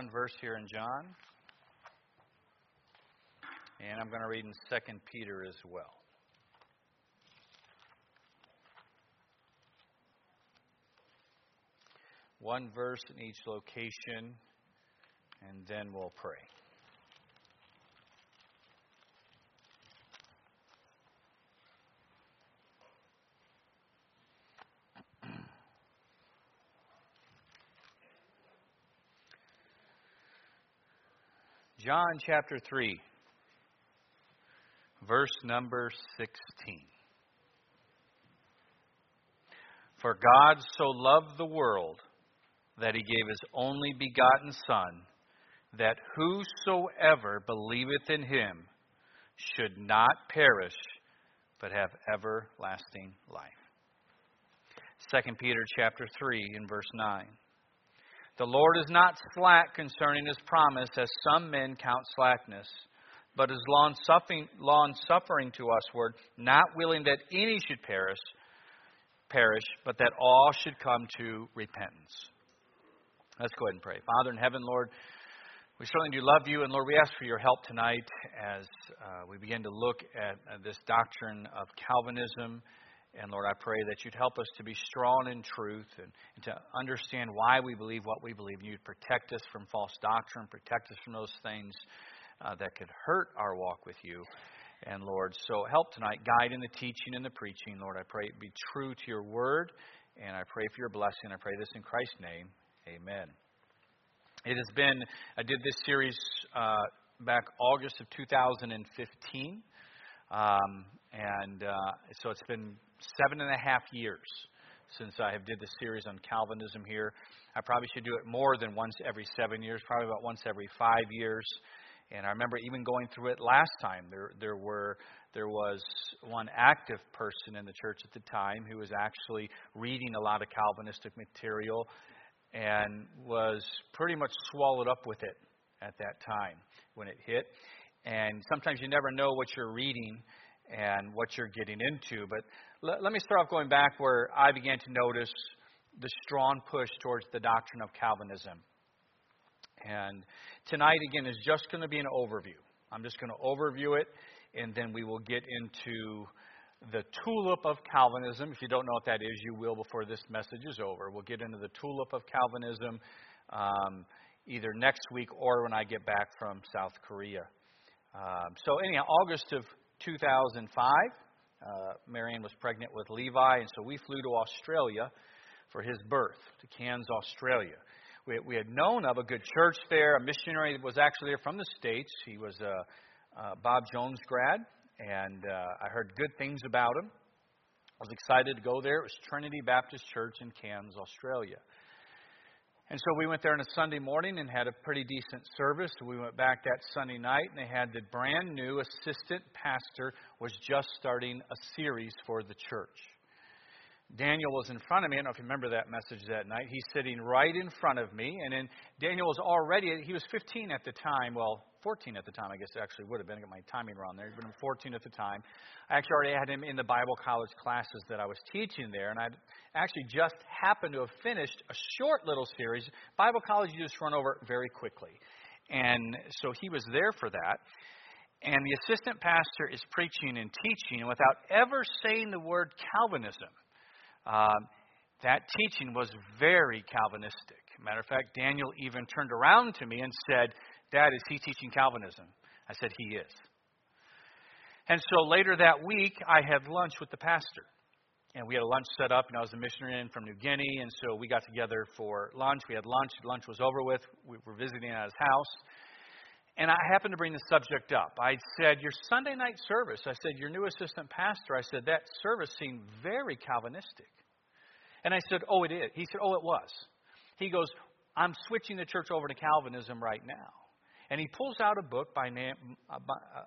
one verse here in John. And I'm going to read in 2 Peter as well. One verse in each location, and then we'll pray. John chapter 3, verse number 16. For God so loved the world that he gave his only begotten Son, that whosoever believeth in him should not perish, but have everlasting life. 2 Peter chapter 3 in verse 9. The Lord is not slack concerning his promise, as some men count slackness, but is long suffering, long suffering to usward, not willing that any should perish, perish, but that all should come to repentance. Let's go ahead and pray. Father in heaven, Lord, we certainly do love you, and Lord, we ask for your help tonight as uh, we begin to look at uh, this doctrine of Calvinism and Lord, I pray that you'd help us to be strong in truth and, and, to understand why we believe what we believe. And you'd protect us from false doctrine, protect us from those things uh, that could hurt our walk with you. And Lord, so help tonight, guide in the teaching and the preaching. Lord, I pray it be true to your word. And I pray for your blessing. I pray this in Christ's name. Amen. It has been, I did this series uh, back August of 2015. Um, and uh, so it's been seven and a half years since I have did the series on Calvinism here. I probably should do it more than once every seven years, probably about once every five years. And I remember even going through it last time. There, there were, there was one active person in the church at the time who was actually reading a lot of Calvinistic material and was pretty much swallowed up with it at that time when it hit. And sometimes you never know what you're reading and what you're getting into. But let, let me start off going back where I began to notice the strong push towards the doctrine of Calvinism. And tonight, again, is just going to be an overview. I'm just going to overview it, and then we will get into the tulip of Calvinism. If you don't know what that is, you will before this message is over. We'll get into the tulip of Calvinism um, either next week or when I get back from South Korea. Um, so, anyhow, August of 2005, uh, Marianne was pregnant with Levi, and so we flew to Australia for his birth, to Cairns, Australia. We, we had known of a good church there. A missionary was actually there from the States. He was a, a Bob Jones grad, and uh, I heard good things about him. I was excited to go there. It was Trinity Baptist Church in Cairns, Australia. And so we went there on a Sunday morning and had a pretty decent service. We went back that Sunday night and they had the brand new assistant pastor was just starting a series for the church. Daniel was in front of me. I don't know if you remember that message that night. He's sitting right in front of me. And then Daniel was already, he was 15 at the time. Well, 14 at the time, I guess it actually would have been. I got my timing wrong there. He'd been 14 at the time. I actually already had him in the Bible college classes that I was teaching there, and I actually just happened to have finished a short little series. Bible college you just run over very quickly. And so he was there for that. And the assistant pastor is preaching and teaching, without ever saying the word Calvinism, um, that teaching was very Calvinistic. Matter of fact, Daniel even turned around to me and said, Dad, is he teaching Calvinism? I said, He is. And so later that week, I had lunch with the pastor. And we had a lunch set up, and I was a missionary in from New Guinea, and so we got together for lunch. We had lunch. Lunch was over with. We were visiting at his house. And I happened to bring the subject up. I said, Your Sunday night service, I said, Your new assistant pastor, I said, that service seemed very Calvinistic. And I said, Oh, it is. He said, Oh, it was. He goes, I'm switching the church over to Calvinism right now. And he pulls out a book by name,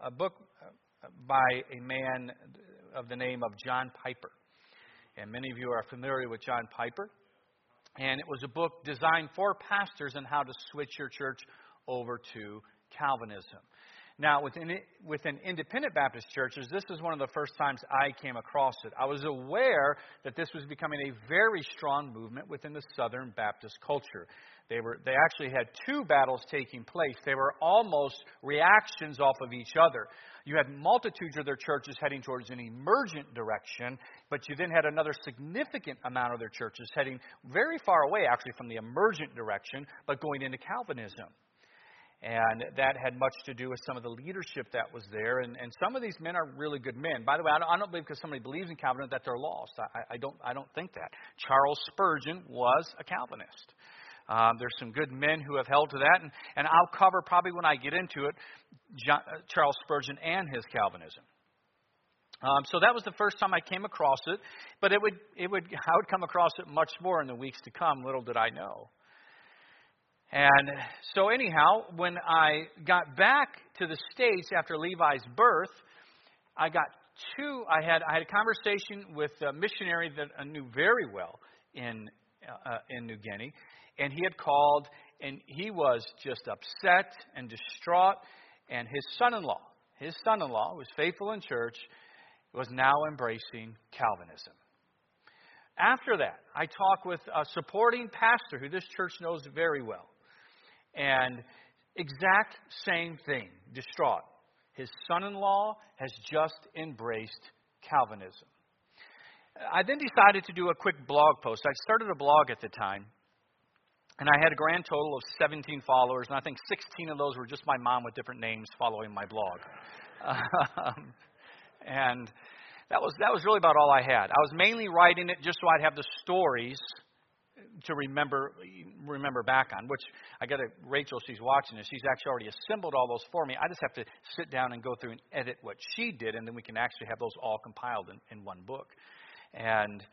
a book uh, by a man of the name of John Piper. And many of you are familiar with John Piper. And it was a book designed for pastors on how to switch your church over to Calvinism. Now, within, within independent Baptist churches, this was one of the first times I came across it. I was aware that this was becoming a very strong movement within the Southern Baptist culture. They, were, they actually had two battles taking place. They were almost reactions off of each other. You had multitudes of their churches heading towards an emergent direction, but you then had another significant amount of their churches heading very far away, actually, from the emergent direction, but going into Calvinism. And that had much to do with some of the leadership that was there. And, and some of these men are really good men. By the way, I don't, I don't believe because somebody believes in Calvinism that they're lost. I, I, don't, I don't think that. Charles Spurgeon was a Calvinist. Um, there's some good men who have held to that, and, and I'll cover probably when I get into it John, uh, Charles Spurgeon and his Calvinism. Um, so that was the first time I came across it, but it would, it would, I would come across it much more in the weeks to come. Little did I know. And so, anyhow, when I got back to the States after Levi's birth, I got two. I had I had a conversation with a missionary that I knew very well in uh, in New Guinea, and he had called, and he was just upset and distraught. And his son-in-law, his son-in-law, was faithful in church, was now embracing Calvinism. After that, I talked with a supporting pastor who this church knows very well. And exact same thing, distraught. His son in law has just embraced Calvinism. I then decided to do a quick blog post. I started a blog at the time, and I had a grand total of 17 followers, and I think 16 of those were just my mom with different names following my blog. Um, and that was that was really about all I had. I was mainly writing it just so I'd have the stories to remember remember back on. Which I got to Rachel, she's watching this. She's actually already assembled all those for me. I just have to sit down and go through and edit what she did, and then we can actually have those all compiled in, in one book. And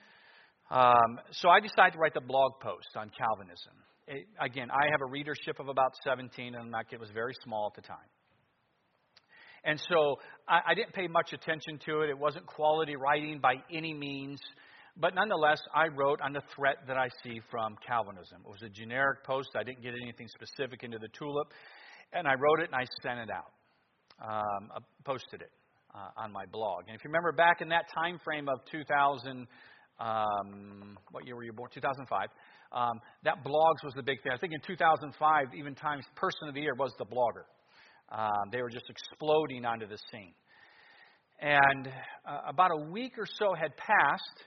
um, so I decided to write the blog post on Calvinism. It, again, I have a readership of about 17, and it was very small at the time. And so I, I didn't pay much attention to it. It wasn't quality writing by any means. But nonetheless, I wrote on the threat that I see from Calvinism. It was a generic post. I didn't get anything specific into the tulip. And I wrote it and I sent it out. Um, I posted it uh, on my blog. And if you remember back in that time frame of 2000, um, what year were you born? 2005. Um, that blogs was the big thing. I think in 2005, even Times Person of the Year was the blogger. Um, they were just exploding onto the scene. And uh, about a week or so had passed,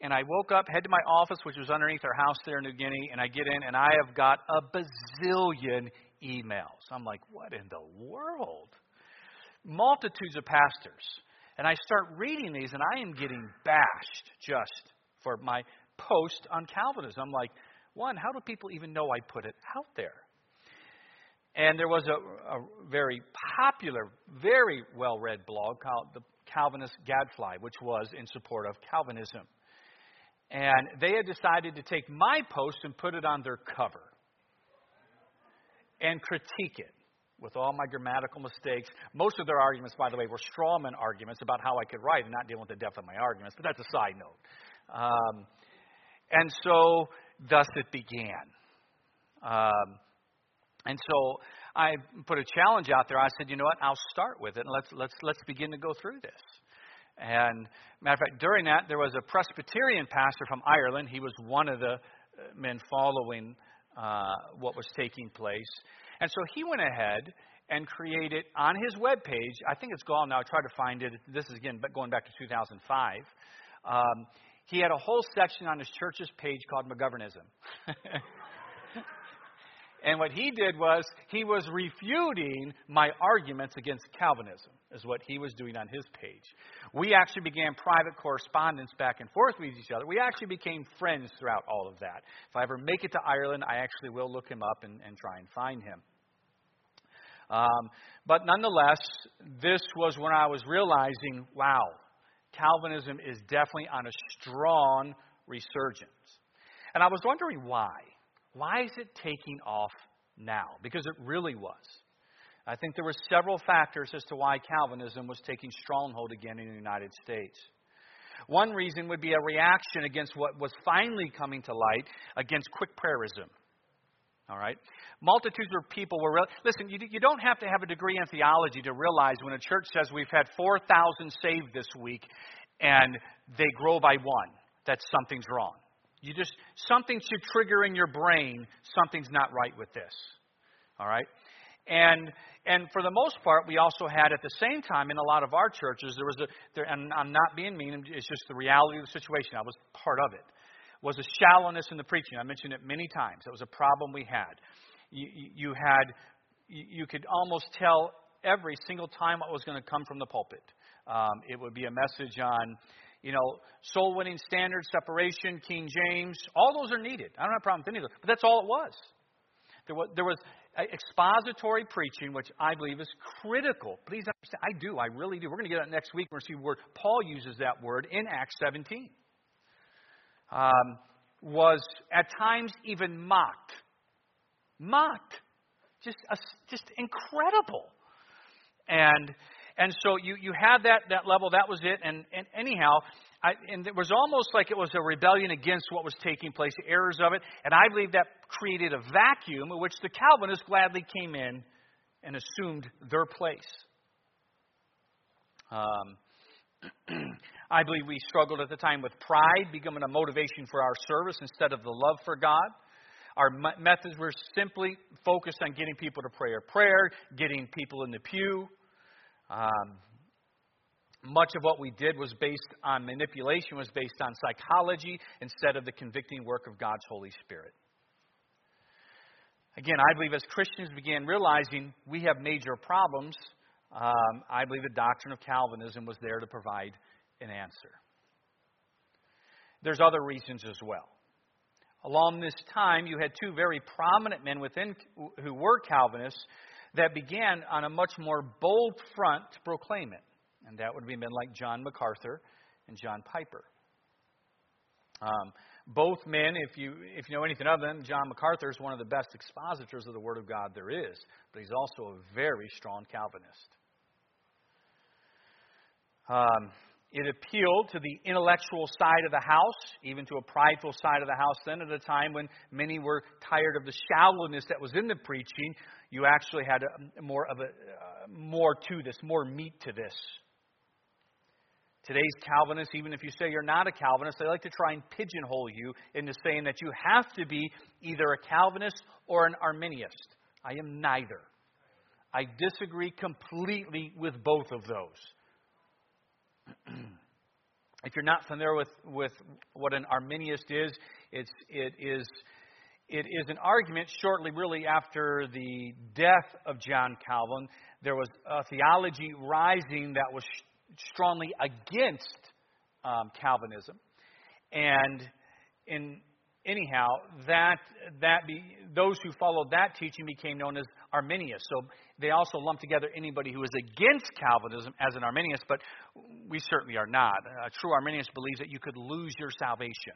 and I woke up, head to my office, which was underneath our house there in New Guinea, and I get in, and I have got a bazillion emails. I'm like, what in the world? Multitudes of pastors. And I start reading these, and I am getting bashed just for my post on Calvinism. I'm like, one, how do people even know I put it out there? And there was a, a very popular, very well read blog called the Calvinist Gadfly, which was in support of Calvinism. And they had decided to take my post and put it on their cover and critique it with all my grammatical mistakes. Most of their arguments, by the way, were strawman arguments about how I could write and not dealing with the depth of my arguments, but that's a side note. Um, and so, thus it began. Um, and so I put a challenge out there. I said, you know what? I'll start with it, and let's let's let's begin to go through this. And matter of fact, during that, there was a Presbyterian pastor from Ireland. He was one of the uh, men following uh, what was taking place. And so he went ahead and created on his web page. I think it's gone now. I tried to find it. This is again going back to 2005. Um, he had a whole section on his church's page called McGovernism. And what he did was he was refuting my arguments against Calvinism, is what he was doing on his page. We actually began private correspondence back and forth with each other. We actually became friends throughout all of that. If I ever make it to Ireland, I actually will look him up and, and try and find him. Um, but nonetheless, this was when I was realizing wow, Calvinism is definitely on a strong resurgence. And I was wondering why. Why is it taking off now? Because it really was. I think there were several factors as to why Calvinism was taking stronghold again in the United States. One reason would be a reaction against what was finally coming to light against quick prayerism. All right? Multitudes of people were. Re- Listen, you, you don't have to have a degree in theology to realize when a church says we've had 4,000 saved this week and they grow by one, that something's wrong. You just, something should trigger in your brain something's not right with this. All right? And and for the most part, we also had at the same time in a lot of our churches there was a there, and I'm not being mean. It's just the reality of the situation. I was part of it. Was a shallowness in the preaching. I mentioned it many times. It was a problem we had. You, you had you could almost tell every single time what was going to come from the pulpit. Um, it would be a message on, you know, soul winning standards, separation, King James. All those are needed. I don't have a problem with any of those, but that's all it was. There was, there was expository preaching, which I believe is critical. Please understand, I do, I really do. We're going to get that next week. We're going to see where Paul uses that word in Acts 17. Um, was at times even mocked. Mocked. Just, uh, just incredible. And and so you, you had that, that level, that was it. And, and anyhow, I, and it was almost like it was a rebellion against what was taking place, the errors of it. And I believe that created a vacuum in which the Calvinists gladly came in and assumed their place. Um, I believe we struggled at the time with pride becoming a motivation for our service instead of the love for God. Our methods were simply focused on getting people to pray a prayer, getting people in the pew. Um, much of what we did was based on manipulation, was based on psychology instead of the convicting work of God's Holy Spirit. Again, I believe as Christians began realizing we have major problems, um, I believe the doctrine of Calvinism was there to provide an answer. There's other reasons as well. Along this time, you had two very prominent men within who were Calvinists that began on a much more bold front to proclaim it. And that would be men like John MacArthur and John Piper. Um, both men, if you, if you know anything of them, John MacArthur is one of the best expositors of the Word of God there is, but he's also a very strong Calvinist. Um, it appealed to the intellectual side of the house, even to a prideful side of the house, then at a time when many were tired of the shallowness that was in the preaching. You actually had a, more of a uh, more to this, more meat to this. Today's Calvinists, even if you say you're not a Calvinist, they like to try and pigeonhole you into saying that you have to be either a Calvinist or an Arminianist. I am neither. I disagree completely with both of those. if you're not familiar with, with what an Arminianist is, it's, it is it is an argument shortly, really after the death of John Calvin. There was a theology rising that was strongly against um, Calvinism. And in anyhow, that that be, those who followed that teaching became known as Arminians. So they also lumped together anybody who was against Calvinism as an Arminian, but we certainly are not. A true Arminian believes that you could lose your salvation.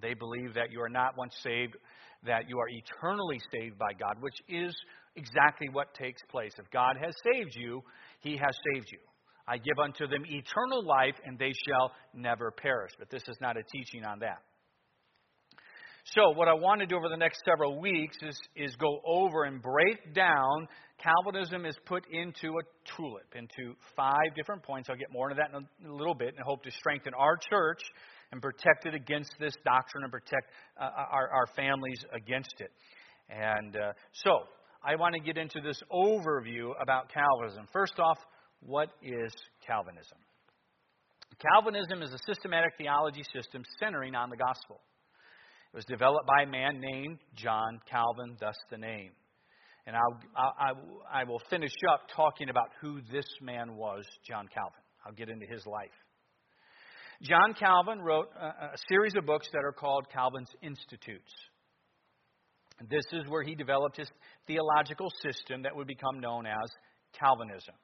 They believe that you are not once saved, that you are eternally saved by God, which is exactly what takes place. If God has saved you, He has saved you. I give unto them eternal life, and they shall never perish. But this is not a teaching on that. So, what I want to do over the next several weeks is, is go over and break down Calvinism is put into a tulip, into five different points. I'll get more into that in a little bit and hope to strengthen our church and protect it against this doctrine and protect uh, our, our families against it. And uh, so, I want to get into this overview about Calvinism. First off, what is Calvinism? Calvinism is a systematic theology system centering on the gospel. It was developed by a man named John Calvin, thus the name. And I'll, I, I will finish up talking about who this man was, John Calvin. I'll get into his life. John Calvin wrote a, a series of books that are called Calvin's Institutes. This is where he developed his theological system that would become known as Calvinism.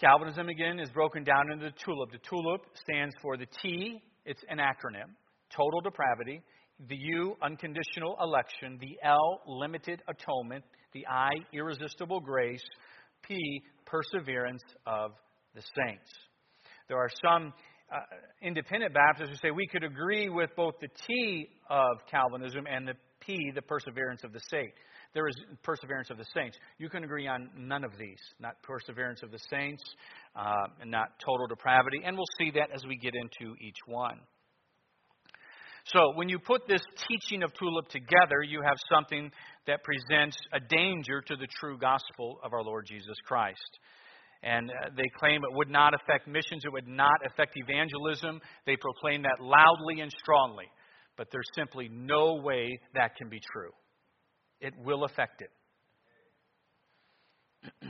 Calvinism, again, is broken down into the tulip. The tulip stands for the T, it's an acronym, total depravity, the U, unconditional election, the L, limited atonement, the I, irresistible grace, P, perseverance of the saints. There are some uh, independent Baptists who say we could agree with both the T of Calvinism and the P, the perseverance of the saint. There is perseverance of the saints. You can agree on none of these, not perseverance of the saints, uh, and not total depravity. And we'll see that as we get into each one. So, when you put this teaching of TULIP together, you have something that presents a danger to the true gospel of our Lord Jesus Christ. And uh, they claim it would not affect missions, it would not affect evangelism. They proclaim that loudly and strongly. But there's simply no way that can be true. It will affect it.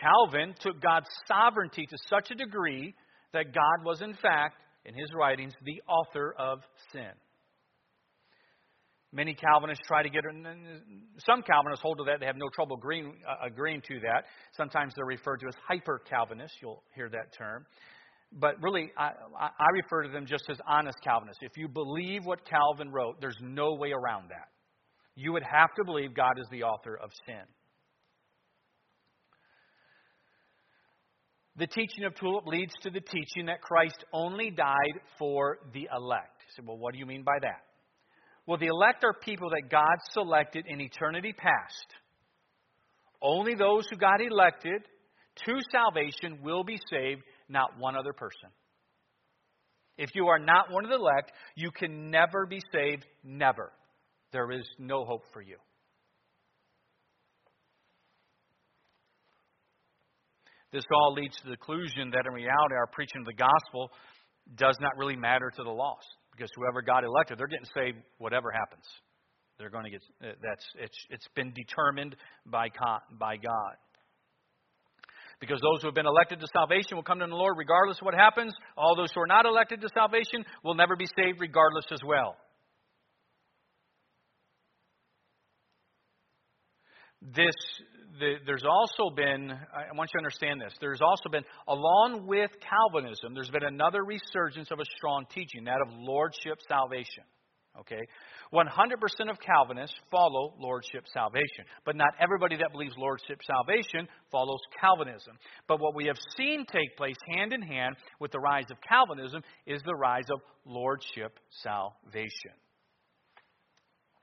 Calvin took God's sovereignty to such a degree that God was, in fact, in his writings, the author of sin. Many Calvinists try to get, some Calvinists hold to that. They have no trouble agreeing, uh, agreeing to that. Sometimes they're referred to as hyper Calvinists. You'll hear that term. But really, I, I refer to them just as honest Calvinists. If you believe what Calvin wrote, there's no way around that. You would have to believe God is the author of sin. The teaching of TULIP leads to the teaching that Christ only died for the elect. Say, well, what do you mean by that? Well, the elect are people that God selected in eternity past. Only those who got elected to salvation will be saved, not one other person. If you are not one of the elect, you can never be saved, never. There is no hope for you. This all leads to the conclusion that in reality, our preaching of the gospel does not really matter to the lost. Because whoever got elected, they're getting saved whatever happens. They're going to get uh, that's it's it's been determined by by God. Because those who have been elected to salvation will come to the Lord regardless of what happens. All those who are not elected to salvation will never be saved regardless as well. This the, there's also been, I want you to understand this, there's also been, along with Calvinism, there's been another resurgence of a strong teaching, that of lordship salvation. Okay? 100% of Calvinists follow lordship salvation. But not everybody that believes lordship salvation follows Calvinism. But what we have seen take place hand in hand with the rise of Calvinism is the rise of lordship salvation.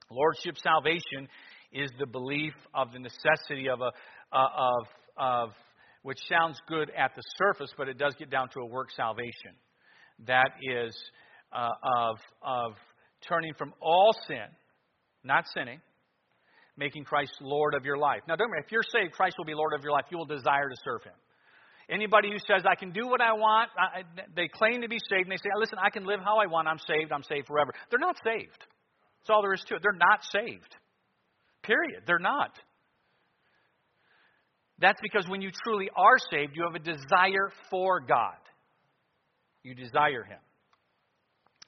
Lordship salvation is the belief of the necessity of a uh, of of which sounds good at the surface, but it does get down to a work salvation. That is uh, of of turning from all sin, not sinning, making Christ Lord of your life. Now, don't worry, if you're saved, Christ will be Lord of your life. You will desire to serve Him. Anybody who says, I can do what I want, I, they claim to be saved, and they say, listen, I can live how I want, I'm saved, I'm saved forever. They're not saved. That's all there is to it. They're not saved. Period. They're not. That's because when you truly are saved, you have a desire for God. You desire Him.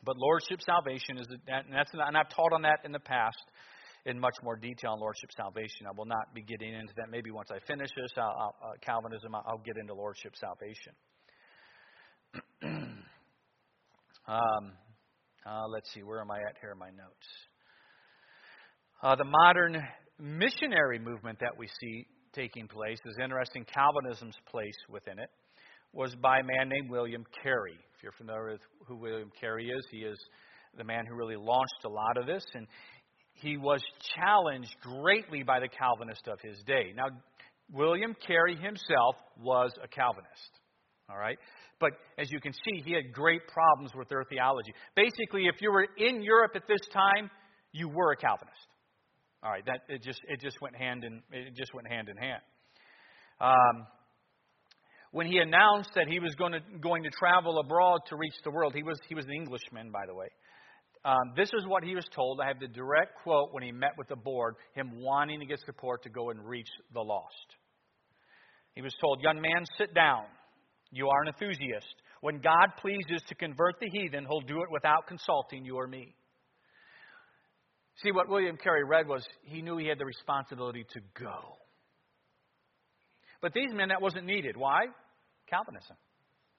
But lordship salvation is, and that's, and I've taught on that in the past in much more detail on lordship salvation. I will not be getting into that. Maybe once I finish this, I'll, I'll, uh, Calvinism, I'll get into lordship salvation. um, uh, let's see, where am I at here in my notes? Uh, the modern missionary movement that we see taking place is interesting. Calvinism's place within it was by a man named William Carey. If you're familiar with who William Carey is, he is the man who really launched a lot of this, and he was challenged greatly by the Calvinist of his day. Now, William Carey himself was a Calvinist. All right? But as you can see, he had great problems with their theology. Basically, if you were in Europe at this time, you were a Calvinist. All right, that it just it just went hand in it just went hand in hand. Um, when he announced that he was going to going to travel abroad to reach the world, he was he was an Englishman, by the way. Um, this is what he was told. I have the direct quote when he met with the board, him wanting to get support to go and reach the lost. He was told, Young man, sit down. You are an enthusiast. When God pleases to convert the heathen, he'll do it without consulting you or me. See, what William Carey read was he knew he had the responsibility to go. But these men, that wasn't needed. Why? Calvinism.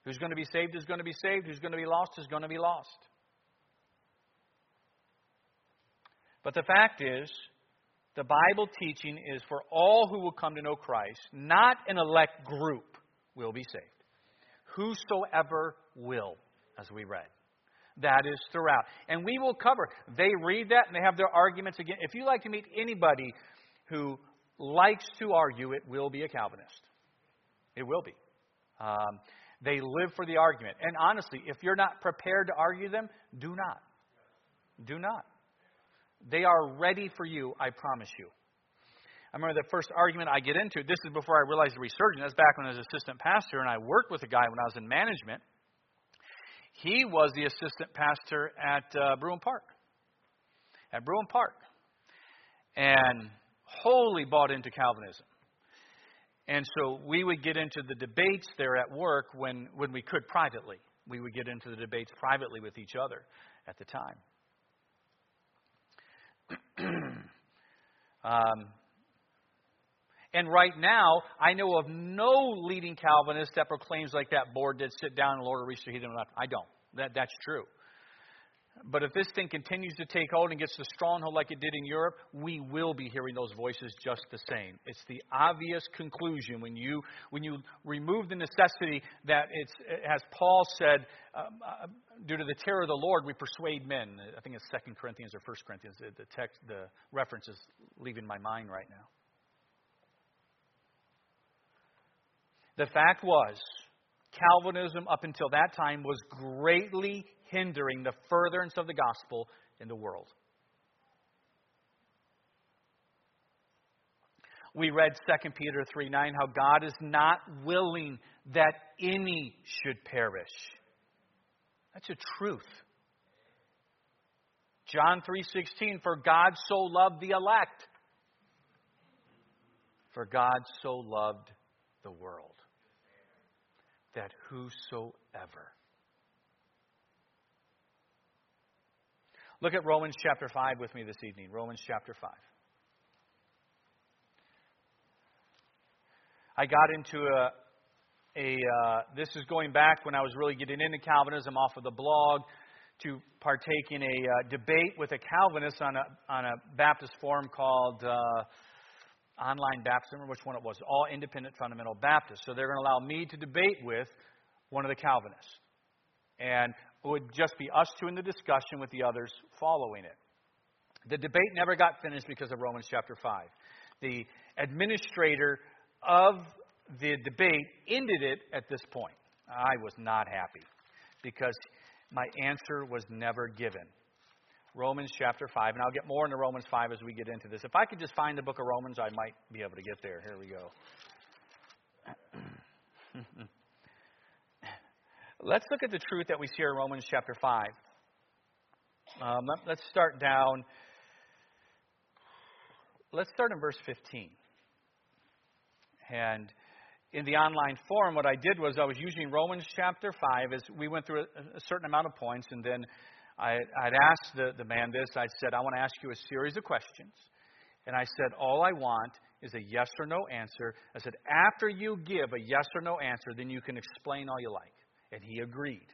Who's going to be saved is going to be saved. Who's going to be lost is going to be lost. But the fact is, the Bible teaching is for all who will come to know Christ, not an elect group will be saved. Whosoever will, as we read. That is throughout. And we will cover. They read that and they have their arguments again. If you like to meet anybody who likes to argue, it will be a Calvinist. It will be. Um, they live for the argument. And honestly, if you're not prepared to argue them, do not. Do not. They are ready for you, I promise you. I remember the first argument I get into, this is before I realized the resurgence. That's back when I was assistant pastor, and I worked with a guy when I was in management. He was the assistant pastor at uh, Bruin Park. At Bruin Park. And wholly bought into Calvinism. And so we would get into the debates there at work when, when we could privately. We would get into the debates privately with each other at the time. um, and right now, I know of no leading Calvinist that proclaims like that board did sit down and Lord will restore heathen left. I don't. That, that's true. But if this thing continues to take hold and gets the stronghold like it did in Europe, we will be hearing those voices just the same. It's the obvious conclusion when you when you remove the necessity that it's as Paul said, um, uh, due to the terror of the Lord, we persuade men. I think it's Second Corinthians or First Corinthians. The, the text, the reference is leaving my mind right now. The fact was, Calvinism up until that time was greatly hindering the furtherance of the gospel in the world. We read 2 Peter 3 9, how God is not willing that any should perish. That's a truth. John 3:16 for God so loved the elect for God so loved the world that whosoever. Look at Romans chapter 5 with me this evening. Romans chapter 5. I got into a, a uh, this is going back when I was really getting into Calvinism off of the blog to partake in a uh, debate with a Calvinist on a, on a Baptist forum called uh, online Baptist, remember which one it was, all independent fundamental Baptists. So they're going to allow me to debate with one of the Calvinists. And it would just be us two in the discussion with the others following it. The debate never got finished because of Romans chapter 5. The administrator of the debate ended it at this point. I was not happy because my answer was never given. Romans chapter 5. And I'll get more into Romans 5 as we get into this. If I could just find the book of Romans, I might be able to get there. Here we go. let's look at the truth that we see in Romans chapter 5. Um, let, let's start down. Let's start in verse 15. And in the online forum, what I did was I was using Romans chapter 5 as we went through a, a certain amount of points, and then I, would asked the, the man this. I said, I want to ask you a series of questions. And I said, All I want is a yes or no answer. I said, After you give a yes or no answer, then you can explain all you like. And he agreed.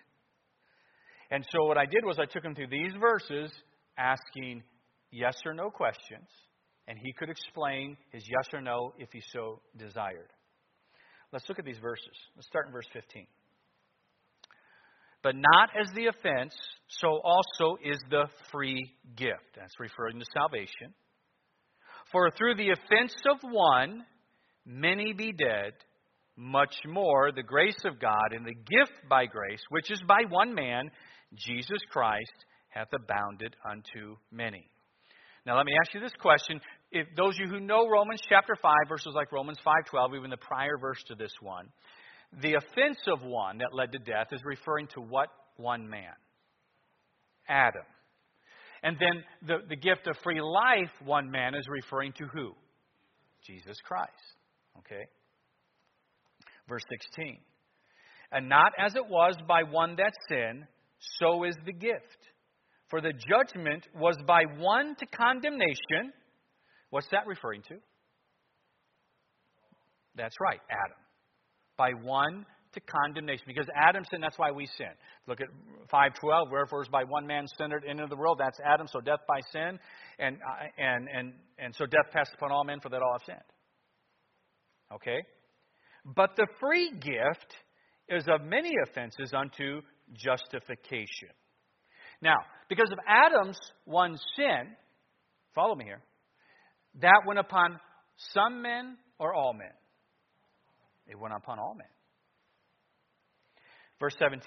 And so what I did was I took him through these verses, asking yes or no questions, and he could explain his yes or no if he so desired. Let's look at these verses. Let's start in verse 15 but not as the offense, so also is the free gift. That's referring to salvation. For through the offense of one, many be dead, much more the grace of God and the gift by grace, which is by one man, Jesus Christ, hath abounded unto many. Now let me ask you this question. If those of you who know Romans chapter 5, verses like Romans 5.12, even the prior verse to this one, the offense of one that led to death is referring to what one man? Adam. And then the, the gift of free life, one man, is referring to who? Jesus Christ. Okay? Verse 16. And not as it was by one that sinned, so is the gift. For the judgment was by one to condemnation. What's that referring to? That's right, Adam by one to condemnation. Because Adam sinned, that's why we sin. Look at 512, wherefore is by one man sinned into the world, that's Adam, so death by sin, and, uh, and, and, and so death passed upon all men, for that all have sinned. Okay? But the free gift is of many offenses unto justification. Now, because of Adam's one sin, follow me here, that went upon some men or all men? It went upon all men. Verse 17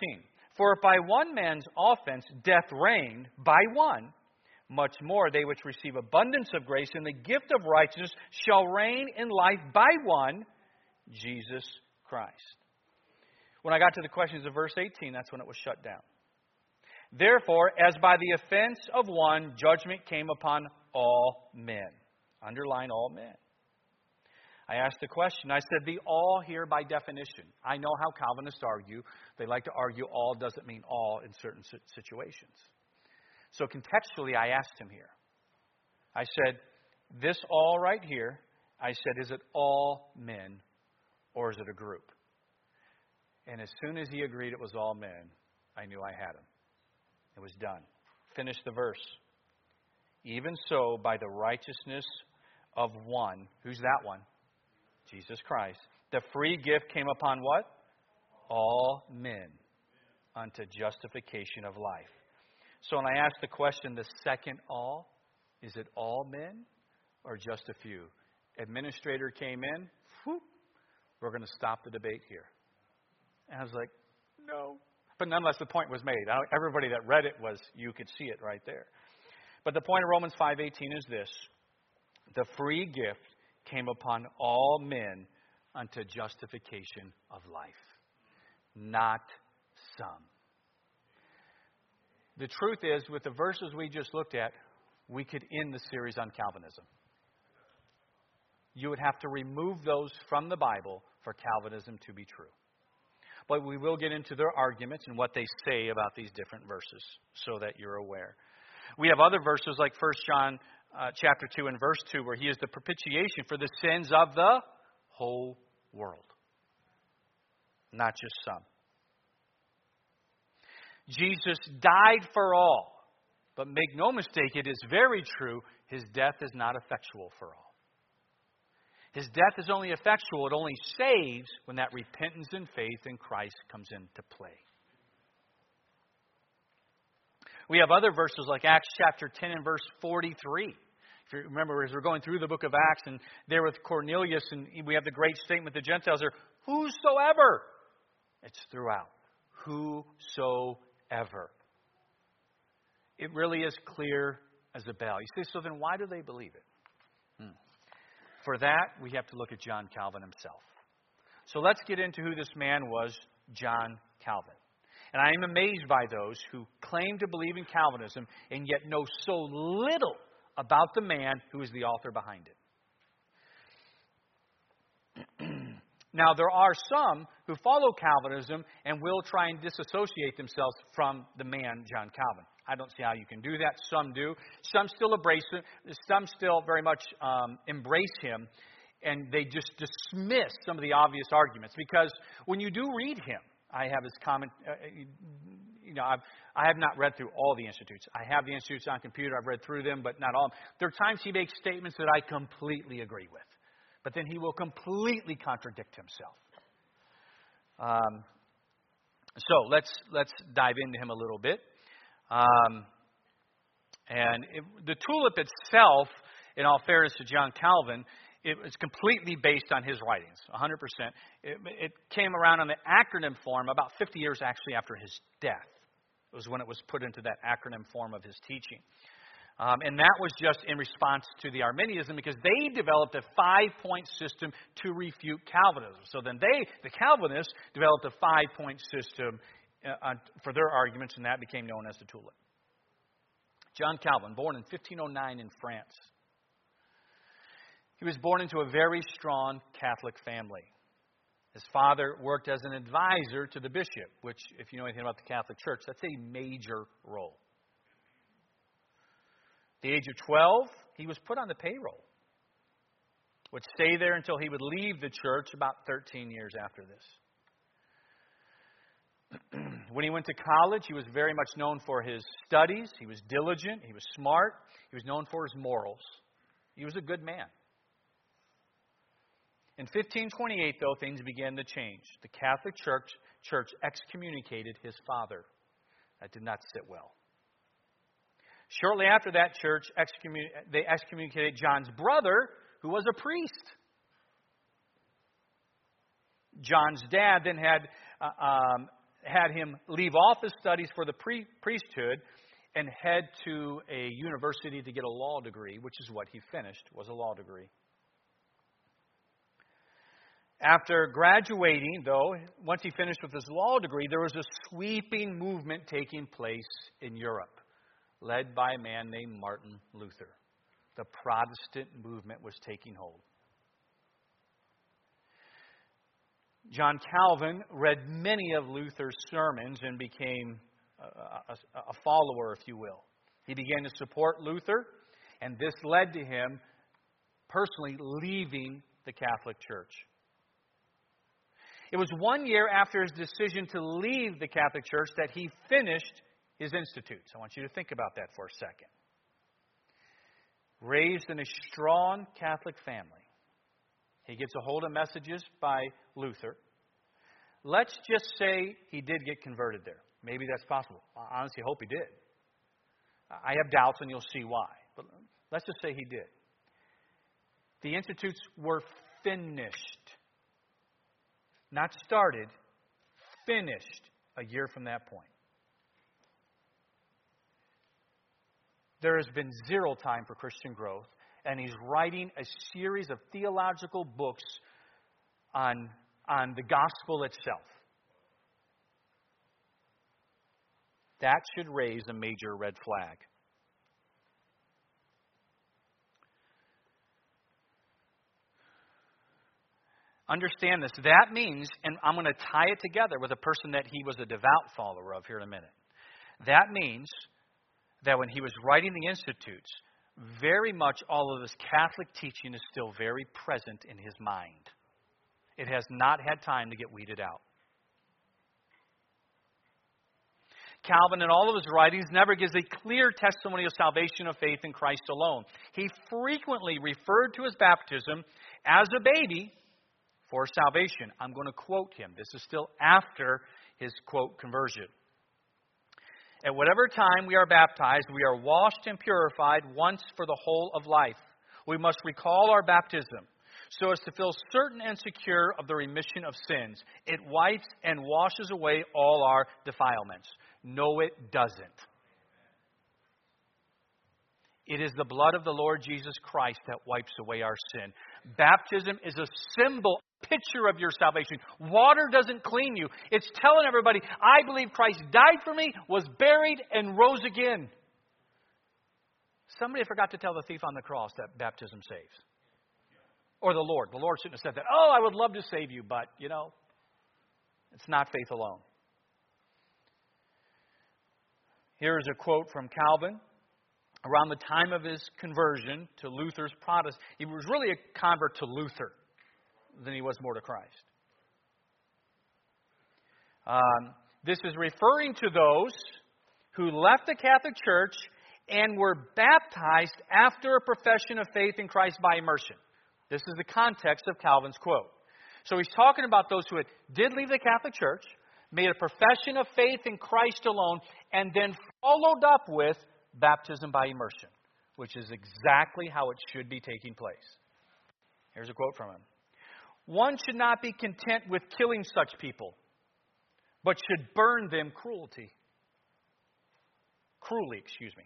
For if by one man's offense death reigned by one, much more they which receive abundance of grace and the gift of righteousness shall reign in life by one, Jesus Christ. When I got to the questions of verse 18, that's when it was shut down. Therefore, as by the offense of one, judgment came upon all men. Underline all men. I asked the question. I said, the all here by definition. I know how Calvinists argue. They like to argue all doesn't mean all in certain situations. So contextually, I asked him here. I said, this all right here, I said, is it all men or is it a group? And as soon as he agreed it was all men, I knew I had him. It was done. Finish the verse. Even so, by the righteousness of one, who's that one? Jesus Christ. The free gift came upon what? All men unto justification of life. So when I ask the question, the second all, is it all men or just a few? Administrator came in, whoop, we're going to stop the debate here. And I was like, no. But nonetheless, the point was made. Everybody that read it was, you could see it right there. But the point of Romans 5.18 is this. The free gift came upon all men unto justification of life, not some. The truth is, with the verses we just looked at, we could end the series on Calvinism. You would have to remove those from the Bible for Calvinism to be true. But we will get into their arguments and what they say about these different verses so that you're aware. We have other verses like 1 John uh, chapter 2 and verse 2, where he is the propitiation for the sins of the whole world, not just some. Jesus died for all. But make no mistake, it is very true, his death is not effectual for all. His death is only effectual, it only saves when that repentance and faith in Christ comes into play. We have other verses like Acts chapter 10 and verse 43 if you remember, as we're going through the book of Acts, and there with Cornelius, and we have the great statement the Gentiles are, whosoever. It's throughout. Whosoever. It really is clear as a bell. You say, so then why do they believe it? Hmm. For that, we have to look at John Calvin himself. So let's get into who this man was, John Calvin. And I am amazed by those who claim to believe in Calvinism and yet know so little about the man who is the author behind it. now, there are some who follow Calvinism and will try and disassociate themselves from the man, John Calvin. I don't see how you can do that. Some do. Some still embrace him. Some still very much um, embrace him, and they just dismiss some of the obvious arguments. Because when you do read him, I have his comment. Uh, you know, I've, I have not read through all the institutes. I have the institutes on computer. I've read through them, but not all. There are times he makes statements that I completely agree with, but then he will completely contradict himself. Um, so let's let's dive into him a little bit. Um, and it, the tulip itself, in all fairness to John Calvin, it was completely based on his writings, 100%. It, it came around in the acronym form about 50 years actually after his death. It was when it was put into that acronym form of his teaching. Um, and that was just in response to the Arminianism because they developed a five point system to refute Calvinism. So then they, the Calvinists, developed a five point system uh, for their arguments, and that became known as the tulip. John Calvin, born in 1509 in France. He was born into a very strong Catholic family. His father worked as an advisor to the bishop, which, if you know anything about the Catholic Church, that's a major role. At the age of 12, he was put on the payroll, would stay there until he would leave the church about 13 years after this. when he went to college, he was very much known for his studies. He was diligent. He was smart. He was known for his morals. He was a good man. In 1528, though, things began to change. The Catholic Church, Church excommunicated his father. That did not sit well. Shortly after that, church excommun- they excommunicated John's brother, who was a priest. John's dad then had uh, um, had him leave off his studies for the pre- priesthood and head to a university to get a law degree, which is what he finished was a law degree. After graduating, though, once he finished with his law degree, there was a sweeping movement taking place in Europe, led by a man named Martin Luther. The Protestant movement was taking hold. John Calvin read many of Luther's sermons and became a, a, a, follower, if you will. He began to support Luther, and this led to him personally leaving the Catholic Church. It was one year after his decision to leave the Catholic Church that he finished his institutes. I want you to think about that for a second. Raised in a strong Catholic family, he gets a hold of messages by Luther. Let's just say he did get converted there. Maybe that's possible. I honestly hope he did. I have doubts, and you'll see why. But let's just say he did. The institutes were finished. Not started, finished a year from that point. There has been zero time for Christian growth and he's writing a series of theological books on, on the gospel itself. That should raise a major red flag. Understand this. That means, and I'm going to tie it together with a person that he was a devout follower of here in a minute. That means that when he was writing the Institutes, very much all of this Catholic teaching is still very present in his mind. It has not had time to get weeded out. Calvin, in all of his writings, never gives a clear testimony of salvation of faith in Christ alone. He frequently referred to his baptism as a baby for salvation. I'm going to quote him. This is still after his quote conversion. At whatever time we are baptized, we are washed and purified once for the whole of life. We must recall our baptism so as to feel certain and secure of the remission of sins. It wipes and washes away all our defilements. No, it doesn't. It is the blood of the Lord Jesus Christ that wipes away our sin. Baptism is a symbol picture of your salvation. Water doesn't clean you. It's telling everybody, I believe Christ died for me, was buried, and rose again. Somebody forgot to tell the thief on the cross that baptism saves. Or the Lord. The Lord shouldn't have said that. Oh, I would love to save you, but, you know, it's not faith alone. Here's a quote from Calvin. Around the time of his conversion to Luther's Protestant, he was really a convert to Luther than he was more to Christ. Um, this is referring to those who left the Catholic Church and were baptized after a profession of faith in Christ by immersion. This is the context of Calvin's quote. So he's talking about those who did leave the Catholic Church, made a profession of faith in Christ alone, and then followed up with baptism by immersion, which is exactly how it should be taking place. Here's a quote from him one should not be content with killing such people, but should burn them cruelty. Cruelly, excuse me.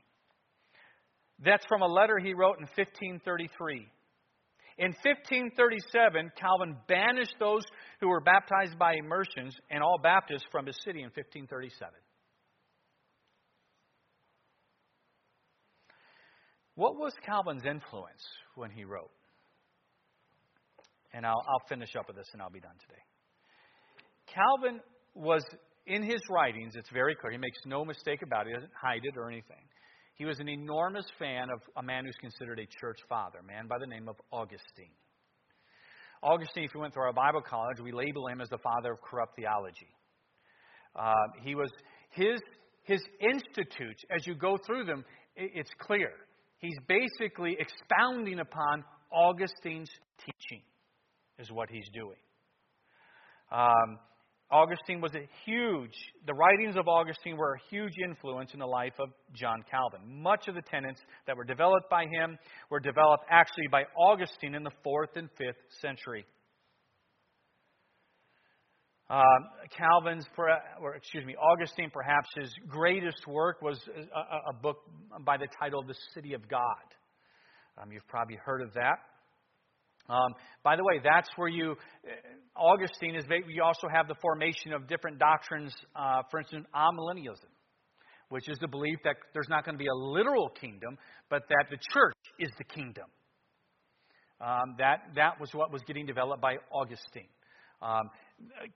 That's from a letter he wrote in 1533. In 1537, Calvin banished those who were baptized by immersions and all Baptists from his city in 1537. What was Calvin's influence when he wrote? And I'll, I'll finish up with this and I'll be done today. Calvin was, in his writings, it's very clear, he makes no mistake about it, he doesn't hide it or anything. He was an enormous fan of a man who's considered a church father, a man by the name of Augustine. Augustine, if you went through our Bible college, we label him as the father of corrupt theology. Uh, he was his his institutes. As you go through them, it's clear he's basically expounding upon Augustine's teaching is what he's doing. Um, Augustine was a huge, the writings of Augustine were a huge influence in the life of John Calvin. Much of the tenets that were developed by him were developed actually by Augustine in the 4th and 5th century. Um, Calvin's, or excuse me, Augustine, perhaps his greatest work was a, a book by the title of The City of God. Um, you've probably heard of that. Um, by the way, that's where you, uh, Augustine is, you also have the formation of different doctrines, uh, for instance, amillennialism, which is the belief that there's not going to be a literal kingdom, but that the church is the kingdom. Um, that, that was what was getting developed by Augustine. Um,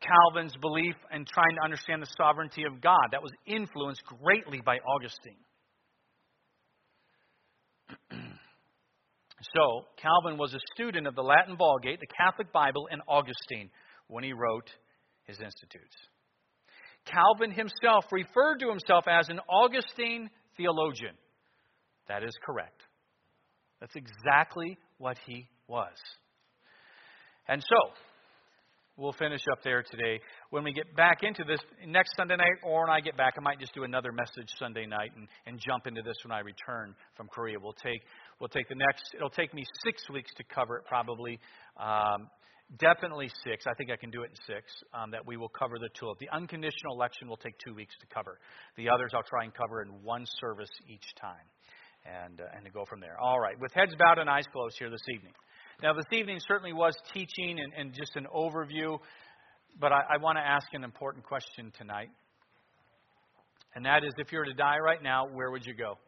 Calvin's belief in trying to understand the sovereignty of God, that was influenced greatly by Augustine. So, Calvin was a student of the Latin Vulgate, the Catholic Bible, and Augustine when he wrote his Institutes. Calvin himself referred to himself as an Augustine theologian. That is correct. That's exactly what he was. And so, we'll finish up there today. When we get back into this next Sunday night, or when I get back, I might just do another message Sunday night and, and jump into this when I return from Korea. We'll take We'll take the next, it'll take me six weeks to cover it probably. Um, definitely six. I think I can do it in six. Um, that we will cover the two. The unconditional election will take two weeks to cover. The others I'll try and cover in one service each time, and uh, and to go from there. All right, with heads bowed and eyes closed here this evening. Now this evening certainly was teaching and, and just an overview, but I, I want to ask an important question tonight, and that is, if you were to die right now, where would you go?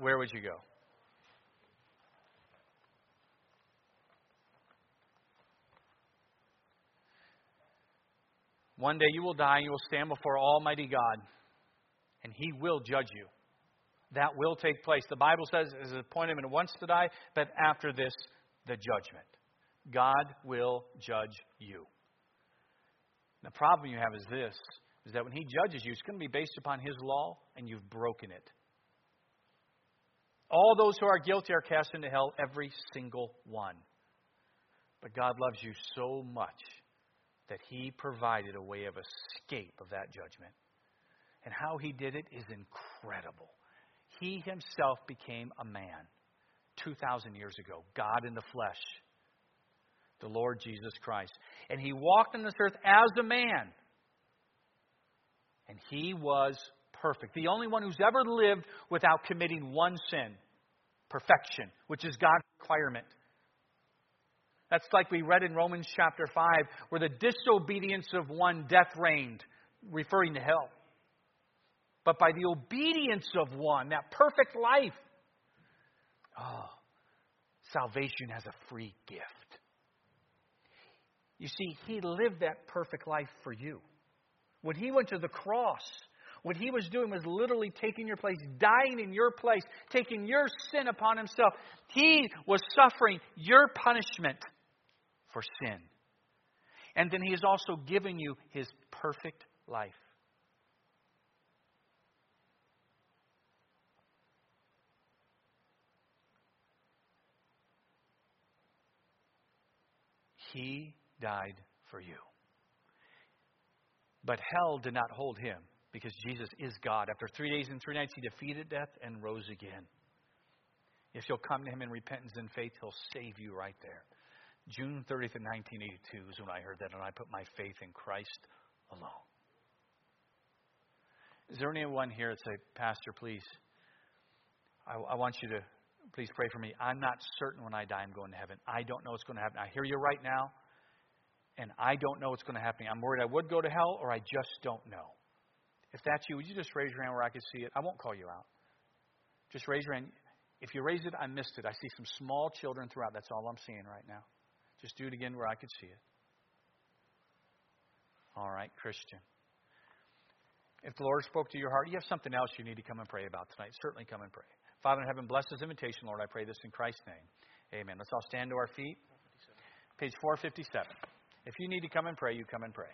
where would you go? One day you will die and you will stand before Almighty God, and He will judge you. That will take place. The Bible says it is appointed him once to die, but after this, the judgment. God will judge you. The problem you have is this is that when he judges you, it's going to be based upon his law, and you've broken it. All those who are guilty are cast into hell, every single one. But God loves you so much that He provided a way of escape of that judgment. And how He did it is incredible. He Himself became a man 2,000 years ago, God in the flesh, the Lord Jesus Christ. And He walked on this earth as a man. And He was perfect. The only one who's ever lived without committing one sin. Perfection, which is God's requirement. That's like we read in Romans chapter 5, where the disobedience of one death reigned, referring to hell. But by the obedience of one, that perfect life, oh, salvation has a free gift. You see, he lived that perfect life for you. When he went to the cross, what he was doing was literally taking your place, dying in your place, taking your sin upon himself. He was suffering your punishment for sin. And then he has also given you his perfect life. He died for you. But hell did not hold him because Jesus is God. After three days and three nights, he defeated death and rose again. If you'll come to him in repentance and faith, he'll save you right there. June 30th of 1982 is when I heard that, and I put my faith in Christ alone. Is there anyone here that say, Pastor, please, I, I want you to please pray for me. I'm not certain when I die I'm going to heaven. I don't know what's going to happen. I hear you right now, and I don't know what's going to happen. I'm worried I would go to hell, or I just don't know. If that's you, would you just raise your hand where I can see it? I won't call you out. Just raise your hand. If you raise it, I missed it. I see some small children throughout. That's all I'm seeing right now. Just do it again where I could see it. All right, Christian. If the Lord spoke to your heart, you have something else you need to come and pray about tonight. Certainly come and pray. Father in heaven, bless this invitation, Lord. I pray this in Christ's name. Amen. Let's all stand to our feet. Page 457. If you need to come and pray, you come and pray.